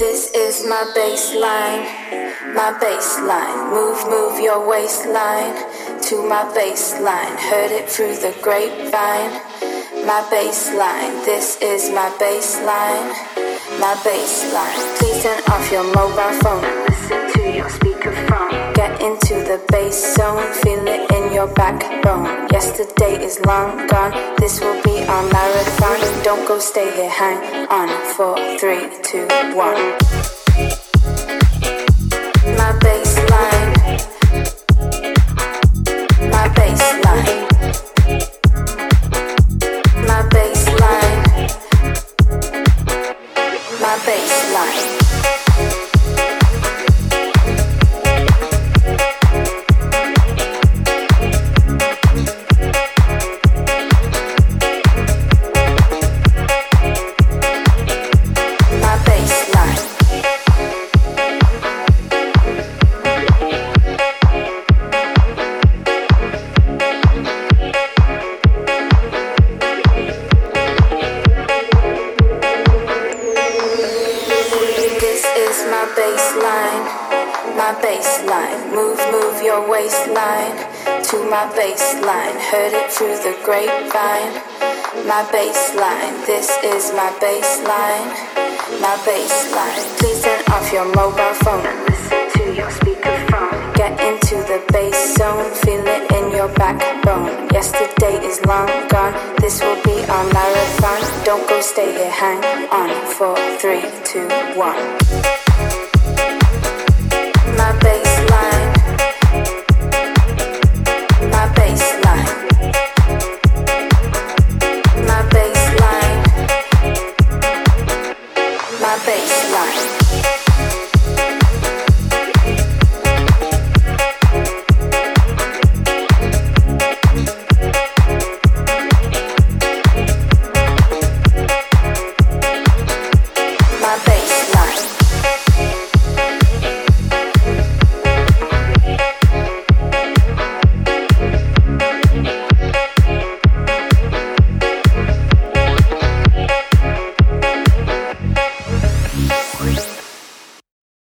This is my bassline, my bassline. Move, move your waistline to my bassline. Heard it through the grapevine. My bassline, this is my bassline, my bassline. Please turn off your mobile phone listen to your speakerphone. Get into the bass zone, feel it in your backbone. Yesterday is long gone, this will be. Don't go, stay here, hang on. Four, three, two, one. My bassline, my bassline, my bassline, my bassline. Is my bassline, my bassline. Move, move your waistline to my bassline. Heard it through the grapevine. My bassline, this is my bassline, my bassline. Please turn off your mobile phone and listen to your speakerphone. Get into the bass zone, feel it in your backbone. Yesterday is long gone, this will be our marathon. Don't go, stay here, hang on. Four, three, two, bassline.